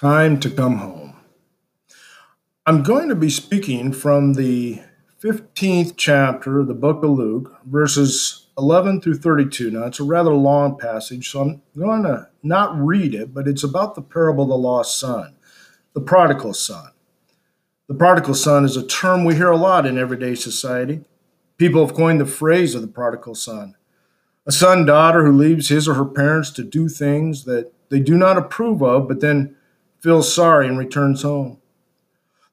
Time to come home. I'm going to be speaking from the 15th chapter of the book of Luke, verses 11 through 32. Now, it's a rather long passage, so I'm going to not read it, but it's about the parable of the lost son, the prodigal son. The prodigal son is a term we hear a lot in everyday society. People have coined the phrase of the prodigal son a son daughter who leaves his or her parents to do things that they do not approve of, but then feels sorry and returns home.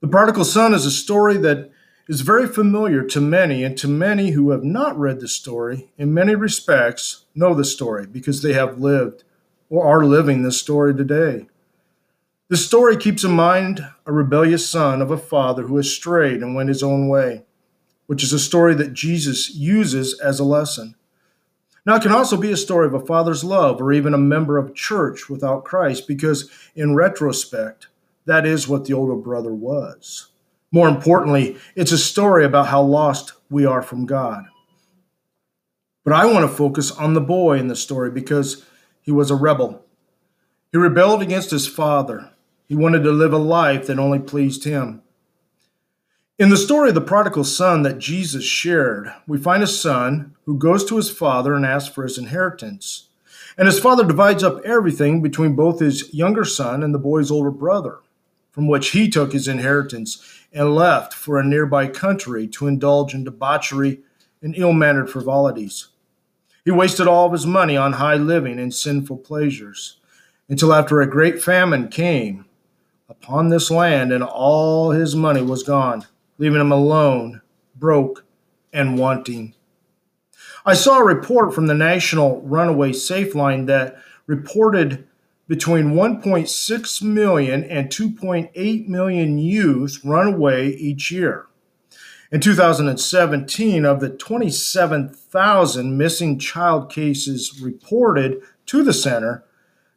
The prodigal son is a story that is very familiar to many, and to many who have not read the story, in many respects, know the story because they have lived or are living this story today. The story keeps in mind a rebellious son of a father who has strayed and went his own way, which is a story that Jesus uses as a lesson. Now, it can also be a story of a father's love or even a member of church without Christ, because in retrospect, that is what the older brother was. More importantly, it's a story about how lost we are from God. But I want to focus on the boy in the story because he was a rebel. He rebelled against his father. He wanted to live a life that only pleased him. In the story of the prodigal son that Jesus shared, we find a son who goes to his father and asks for his inheritance. And his father divides up everything between both his younger son and the boy's older brother, from which he took his inheritance and left for a nearby country to indulge in debauchery and ill mannered frivolities. He wasted all of his money on high living and sinful pleasures until after a great famine came upon this land and all his money was gone leaving him alone, broke, and wanting. I saw a report from the National Runaway Safe Line that reported between 1.6 million and 2.8 million youth run away each year. In 2017, of the 27,000 missing child cases reported to the center,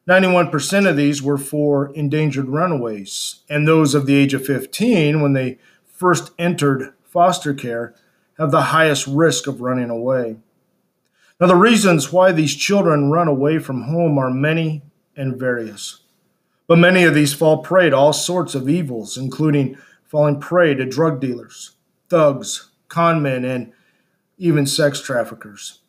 91% of these were for endangered runaways, and those of the age of 15 when they first entered foster care have the highest risk of running away. Now, the reasons why these children run away from home are many and various. But many of these fall prey to all sorts of evils, including falling prey to drug dealers, thugs, conmen, and even sex traffickers.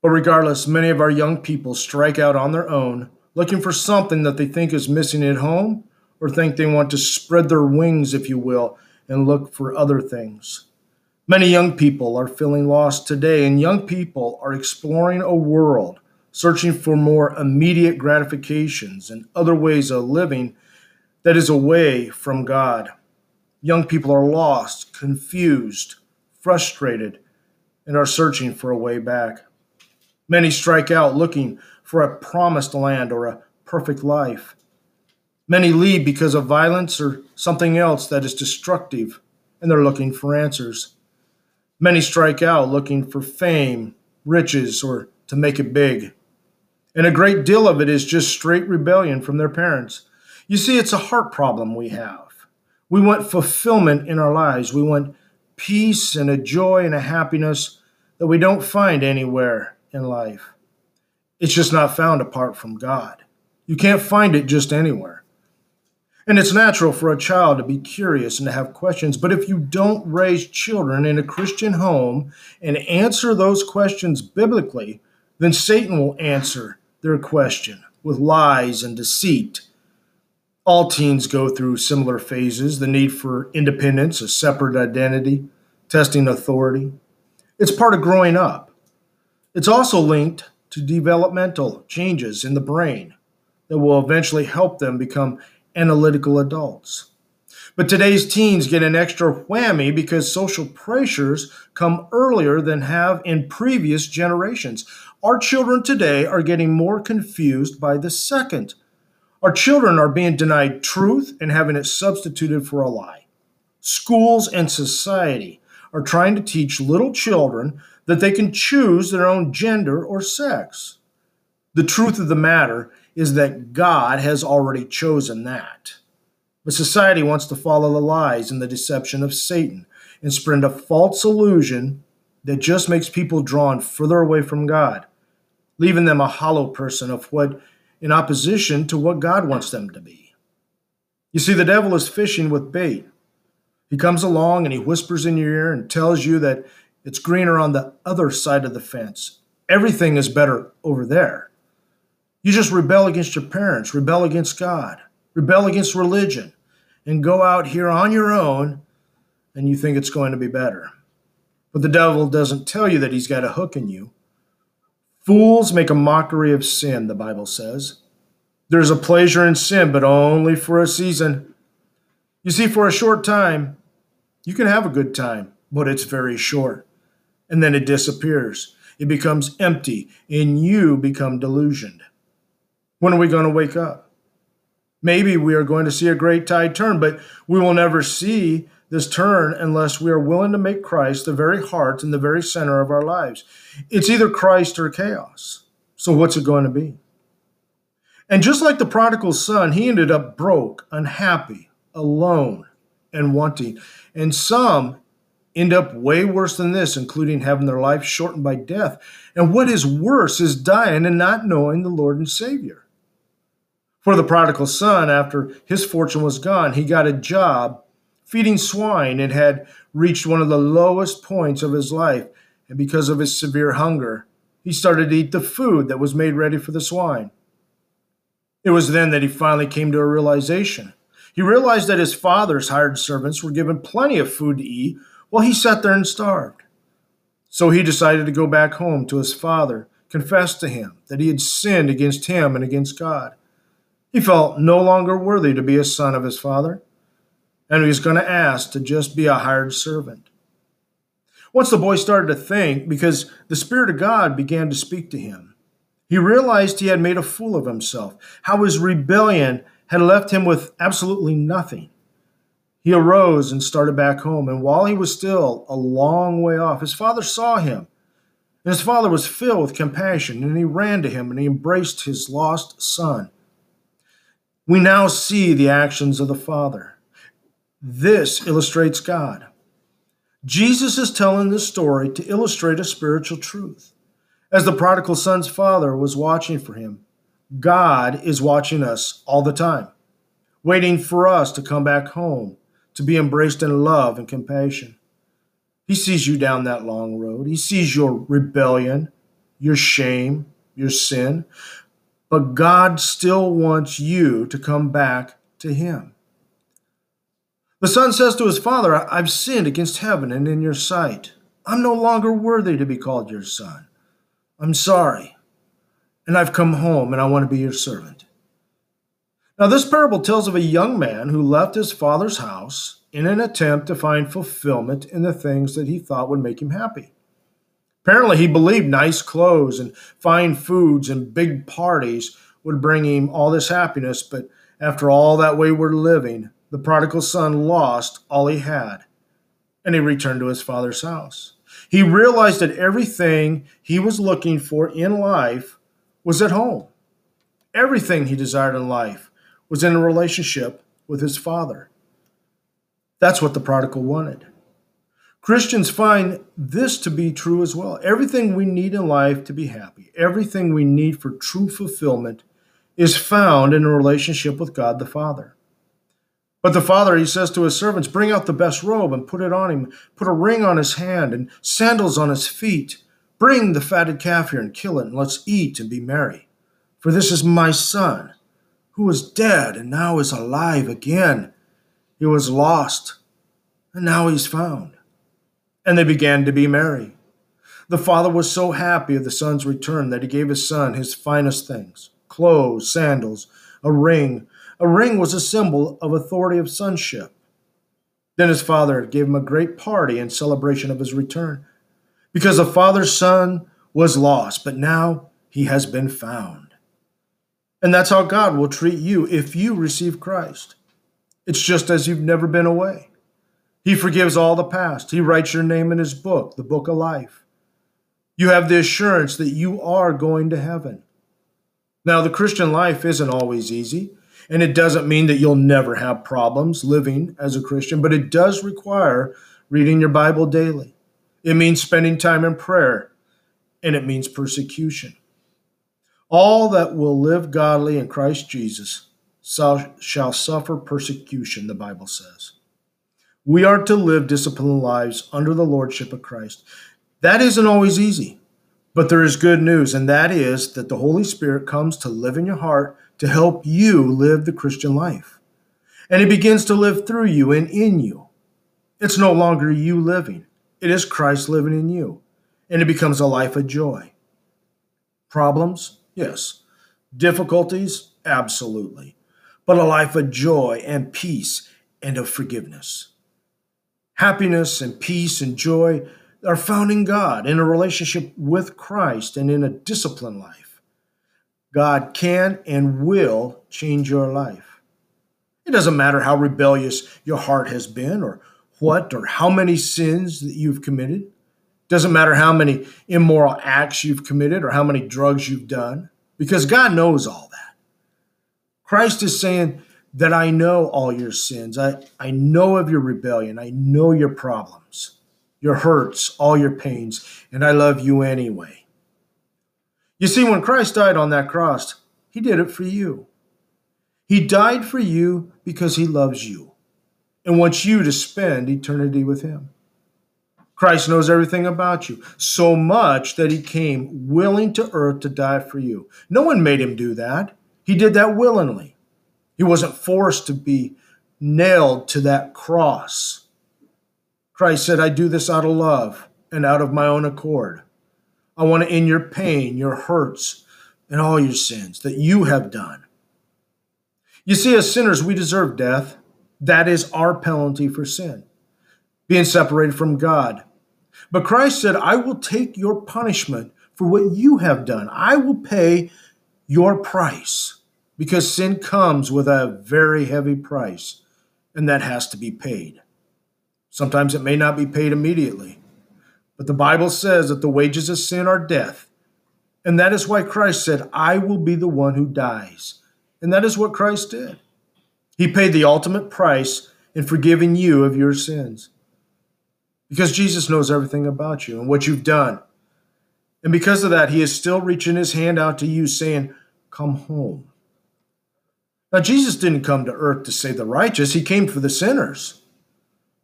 But regardless, many of our young people strike out on their own, looking for something that they think is missing at home or think they want to spread their wings, if you will, and look for other things. Many young people are feeling lost today, and young people are exploring a world searching for more immediate gratifications and other ways of living that is away from God. Young people are lost, confused, frustrated, and are searching for a way back. Many strike out looking for a promised land or a perfect life. Many leave because of violence or something else that is destructive, and they're looking for answers. Many strike out looking for fame, riches, or to make it big. And a great deal of it is just straight rebellion from their parents. You see, it's a heart problem we have. We want fulfillment in our lives. We want peace and a joy and a happiness that we don't find anywhere in life. It's just not found apart from God. You can't find it just anywhere. And it's natural for a child to be curious and to have questions. But if you don't raise children in a Christian home and answer those questions biblically, then Satan will answer their question with lies and deceit. All teens go through similar phases the need for independence, a separate identity, testing authority. It's part of growing up. It's also linked to developmental changes in the brain that will eventually help them become analytical adults. But today's teens get an extra whammy because social pressures come earlier than have in previous generations. Our children today are getting more confused by the second. Our children are being denied truth and having it substituted for a lie. Schools and society are trying to teach little children that they can choose their own gender or sex. The truth of the matter is that God has already chosen that. But society wants to follow the lies and the deception of Satan and spread a false illusion that just makes people drawn further away from God, leaving them a hollow person of what in opposition to what God wants them to be. You see, the devil is fishing with bait. He comes along and he whispers in your ear and tells you that it's greener on the other side of the fence. Everything is better over there. You just rebel against your parents, rebel against God, rebel against religion, and go out here on your own and you think it's going to be better. But the devil doesn't tell you that he's got a hook in you. Fools make a mockery of sin, the Bible says. There's a pleasure in sin, but only for a season. You see, for a short time, you can have a good time, but it's very short. And then it disappears. It becomes empty, and you become delusioned. When are we going to wake up? Maybe we are going to see a great tide turn, but we will never see this turn unless we are willing to make Christ the very heart and the very center of our lives. It's either Christ or chaos. So, what's it going to be? And just like the prodigal son, he ended up broke, unhappy, alone, and wanting. And some end up way worse than this, including having their life shortened by death. And what is worse is dying and not knowing the Lord and Savior. For the prodigal son, after his fortune was gone, he got a job feeding swine and had reached one of the lowest points of his life. And because of his severe hunger, he started to eat the food that was made ready for the swine. It was then that he finally came to a realization. He realized that his father's hired servants were given plenty of food to eat while he sat there and starved. So he decided to go back home to his father, confess to him that he had sinned against him and against God. He felt no longer worthy to be a son of his father and he was going to ask to just be a hired servant. Once the boy started to think, because the Spirit of God began to speak to him, he realized he had made a fool of himself, how his rebellion had left him with absolutely nothing. He arose and started back home, and while he was still a long way off, his father saw him. And his father was filled with compassion, and he ran to him and he embraced his lost son. We now see the actions of the father. This illustrates God. Jesus is telling this story to illustrate a spiritual truth. As the prodigal son's father was watching for him, God is watching us all the time, waiting for us to come back home, to be embraced in love and compassion. He sees you down that long road. He sees your rebellion, your shame, your sin. But God still wants you to come back to Him. The son says to his father, I've sinned against heaven and in your sight. I'm no longer worthy to be called your son. I'm sorry. And I've come home and I want to be your servant. Now, this parable tells of a young man who left his father's house in an attempt to find fulfillment in the things that he thought would make him happy. Apparently, he believed nice clothes and fine foods and big parties would bring him all this happiness, but after all that wayward living, the prodigal son lost all he had, and he returned to his father's house. He realized that everything he was looking for in life was at home. Everything he desired in life was in a relationship with his father. That's what the prodigal wanted. Christians find this to be true as well. Everything we need in life to be happy, everything we need for true fulfillment, is found in a relationship with God the Father. But the father, he says to his servants, Bring out the best robe and put it on him. Put a ring on his hand and sandals on his feet. Bring the fatted calf here and kill it, and let's eat and be merry. For this is my son, who was dead and now is alive again. He was lost, and now he's found. And they began to be merry. The father was so happy of the son's return that he gave his son his finest things clothes, sandals, a ring, a ring was a symbol of authority of sonship. Then his father gave him a great party in celebration of his return, because the father's son was lost, but now he has been found. And that's how God will treat you if you receive Christ. It's just as you've never been away. He forgives all the past. He writes your name in his book, the book of life. You have the assurance that you are going to heaven. Now, the Christian life isn't always easy. And it doesn't mean that you'll never have problems living as a Christian, but it does require reading your Bible daily. It means spending time in prayer, and it means persecution. All that will live godly in Christ Jesus shall suffer persecution, the Bible says. We are to live disciplined lives under the lordship of Christ. That isn't always easy, but there is good news, and that is that the Holy Spirit comes to live in your heart to help you live the Christian life. And He begins to live through you and in you. It's no longer you living, it is Christ living in you, and it becomes a life of joy. Problems? Yes. Difficulties? Absolutely. But a life of joy and peace and of forgiveness. Happiness and peace and joy are found in God, in a relationship with Christ, and in a disciplined life. God can and will change your life. It doesn't matter how rebellious your heart has been, or what or how many sins that you've committed. It Doesn't matter how many immoral acts you've committed or how many drugs you've done, because God knows all that. Christ is saying that I know all your sins. I, I know of your rebellion. I know your problems, your hurts, all your pains, and I love you anyway. You see, when Christ died on that cross, he did it for you. He died for you because he loves you and wants you to spend eternity with him. Christ knows everything about you, so much that he came willing to earth to die for you. No one made him do that. He did that willingly. He wasn't forced to be nailed to that cross. Christ said, I do this out of love and out of my own accord. I want to end your pain, your hurts, and all your sins that you have done. You see, as sinners, we deserve death. That is our penalty for sin, being separated from God but Christ said, I will take your punishment for what you have done. I will pay your price because sin comes with a very heavy price, and that has to be paid. Sometimes it may not be paid immediately, but the Bible says that the wages of sin are death. And that is why Christ said, I will be the one who dies. And that is what Christ did. He paid the ultimate price in forgiving you of your sins because Jesus knows everything about you and what you've done. And because of that, he is still reaching his hand out to you, saying, Come home. Now, Jesus didn't come to earth to save the righteous, he came for the sinners.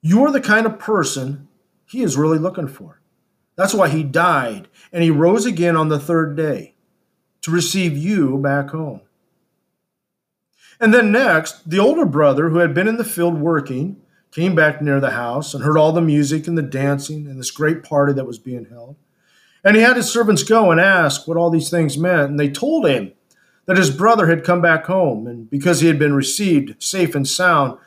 You're the kind of person he is really looking for. That's why he died and he rose again on the third day to receive you back home. And then next, the older brother who had been in the field working came back near the house and heard all the music and the dancing and this great party that was being held. And he had his servants go and ask what all these things meant. And they told him that his brother had come back home, and because he had been received safe and sound,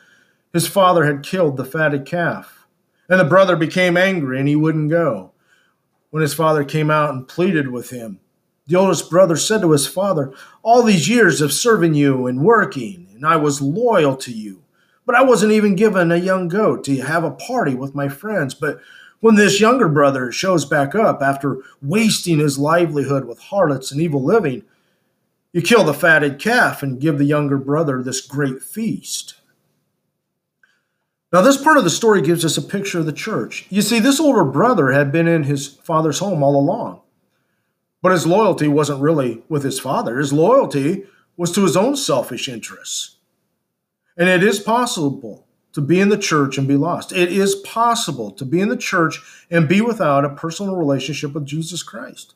his father had killed the fatted calf. And the brother became angry and he wouldn't go. When his father came out and pleaded with him, the oldest brother said to his father, All these years of serving you and working, and I was loyal to you. But I wasn't even given a young goat to have a party with my friends. But when this younger brother shows back up after wasting his livelihood with harlots and evil living, you kill the fatted calf and give the younger brother this great feast. Now, this part of the story gives us a picture of the church. You see, this older brother had been in his father's home all along, but his loyalty wasn't really with his father. His loyalty was to his own selfish interests. And it is possible to be in the church and be lost. It is possible to be in the church and be without a personal relationship with Jesus Christ.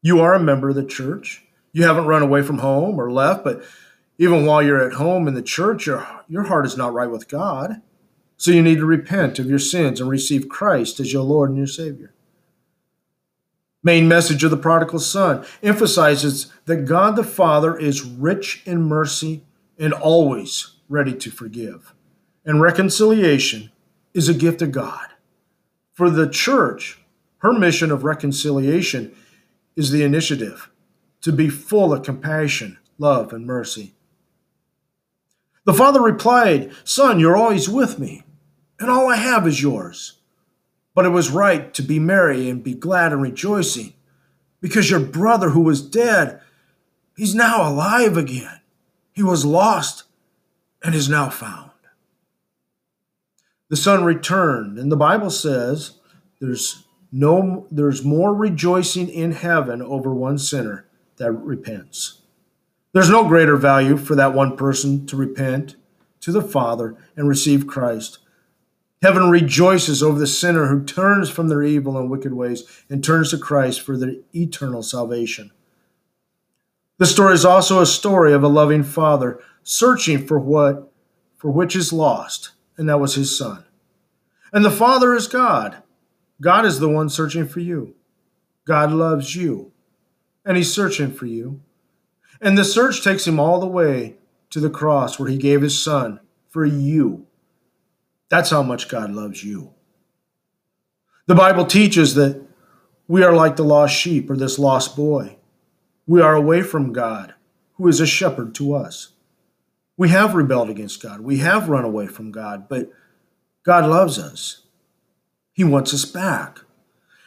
You are a member of the church. You haven't run away from home or left, but even while you're at home in the church, your, your heart is not right with God. So you need to repent of your sins and receive Christ as your Lord and your Savior. Main message of the prodigal son emphasizes that God the Father is rich in mercy and always ready to forgive. And reconciliation is a gift of God. For the church, her mission of reconciliation is the initiative to be full of compassion, love, and mercy. The father replied, Son, you're always with me, and all I have is yours. But it was right to be merry and be glad and rejoicing, because your brother who was dead, he's now alive again. He was lost and is now found. The son returned, and the Bible says there's no there's more rejoicing in heaven over one sinner that repents. There's no greater value for that one person to repent to the Father and receive Christ. Heaven rejoices over the sinner who turns from their evil and wicked ways and turns to Christ for their eternal salvation. The story is also a story of a loving father searching for what for which is lost, and that was his son. And the Father is God. God is the one searching for you. God loves you, and he's searching for you. And the search takes him all the way to the cross where he gave his son for you. That's how much God loves you. The Bible teaches that we are like the lost sheep or this lost boy. We are away from God, who is a shepherd to us. We have rebelled against God. We have run away from God, but God loves us. He wants us back.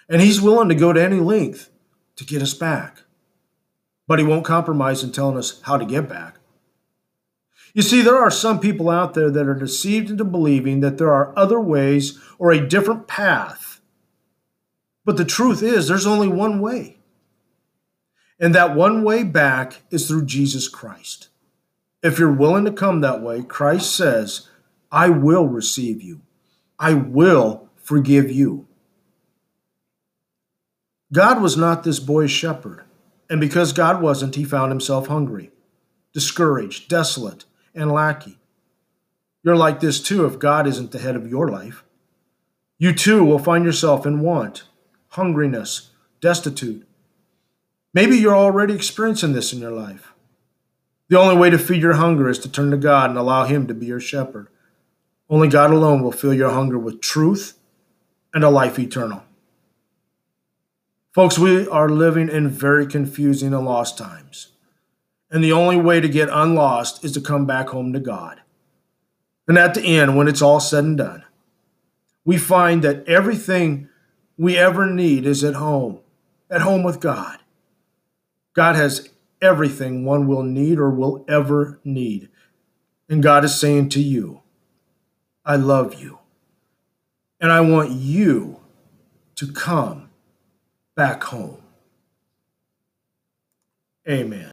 And He's willing to go to any length to get us back. But He won't compromise in telling us how to get back. You see, there are some people out there that are deceived into believing that there are other ways or a different path. But the truth is, there's only one way. And that one way back is through Jesus Christ. If you're willing to come that way, Christ says, I will receive you. I will forgive you. God was not this boy's shepherd. And because God wasn't, he found himself hungry, discouraged, desolate, and lacking. You're like this too if God isn't the head of your life. You too will find yourself in want, hungriness, destitute, Maybe you're already experiencing this in your life. The only way to feed your hunger is to turn to God and allow Him to be your shepherd. Only God alone will fill your hunger with truth and a life eternal. Folks, we are living in very confusing and lost times. And the only way to get unlost is to come back home to God. And at the end, when it's all said and done, we find that everything we ever need is at home, at home with God. God has everything one will need or will ever need. And God is saying to you, I love you. And I want you to come back home. Amen.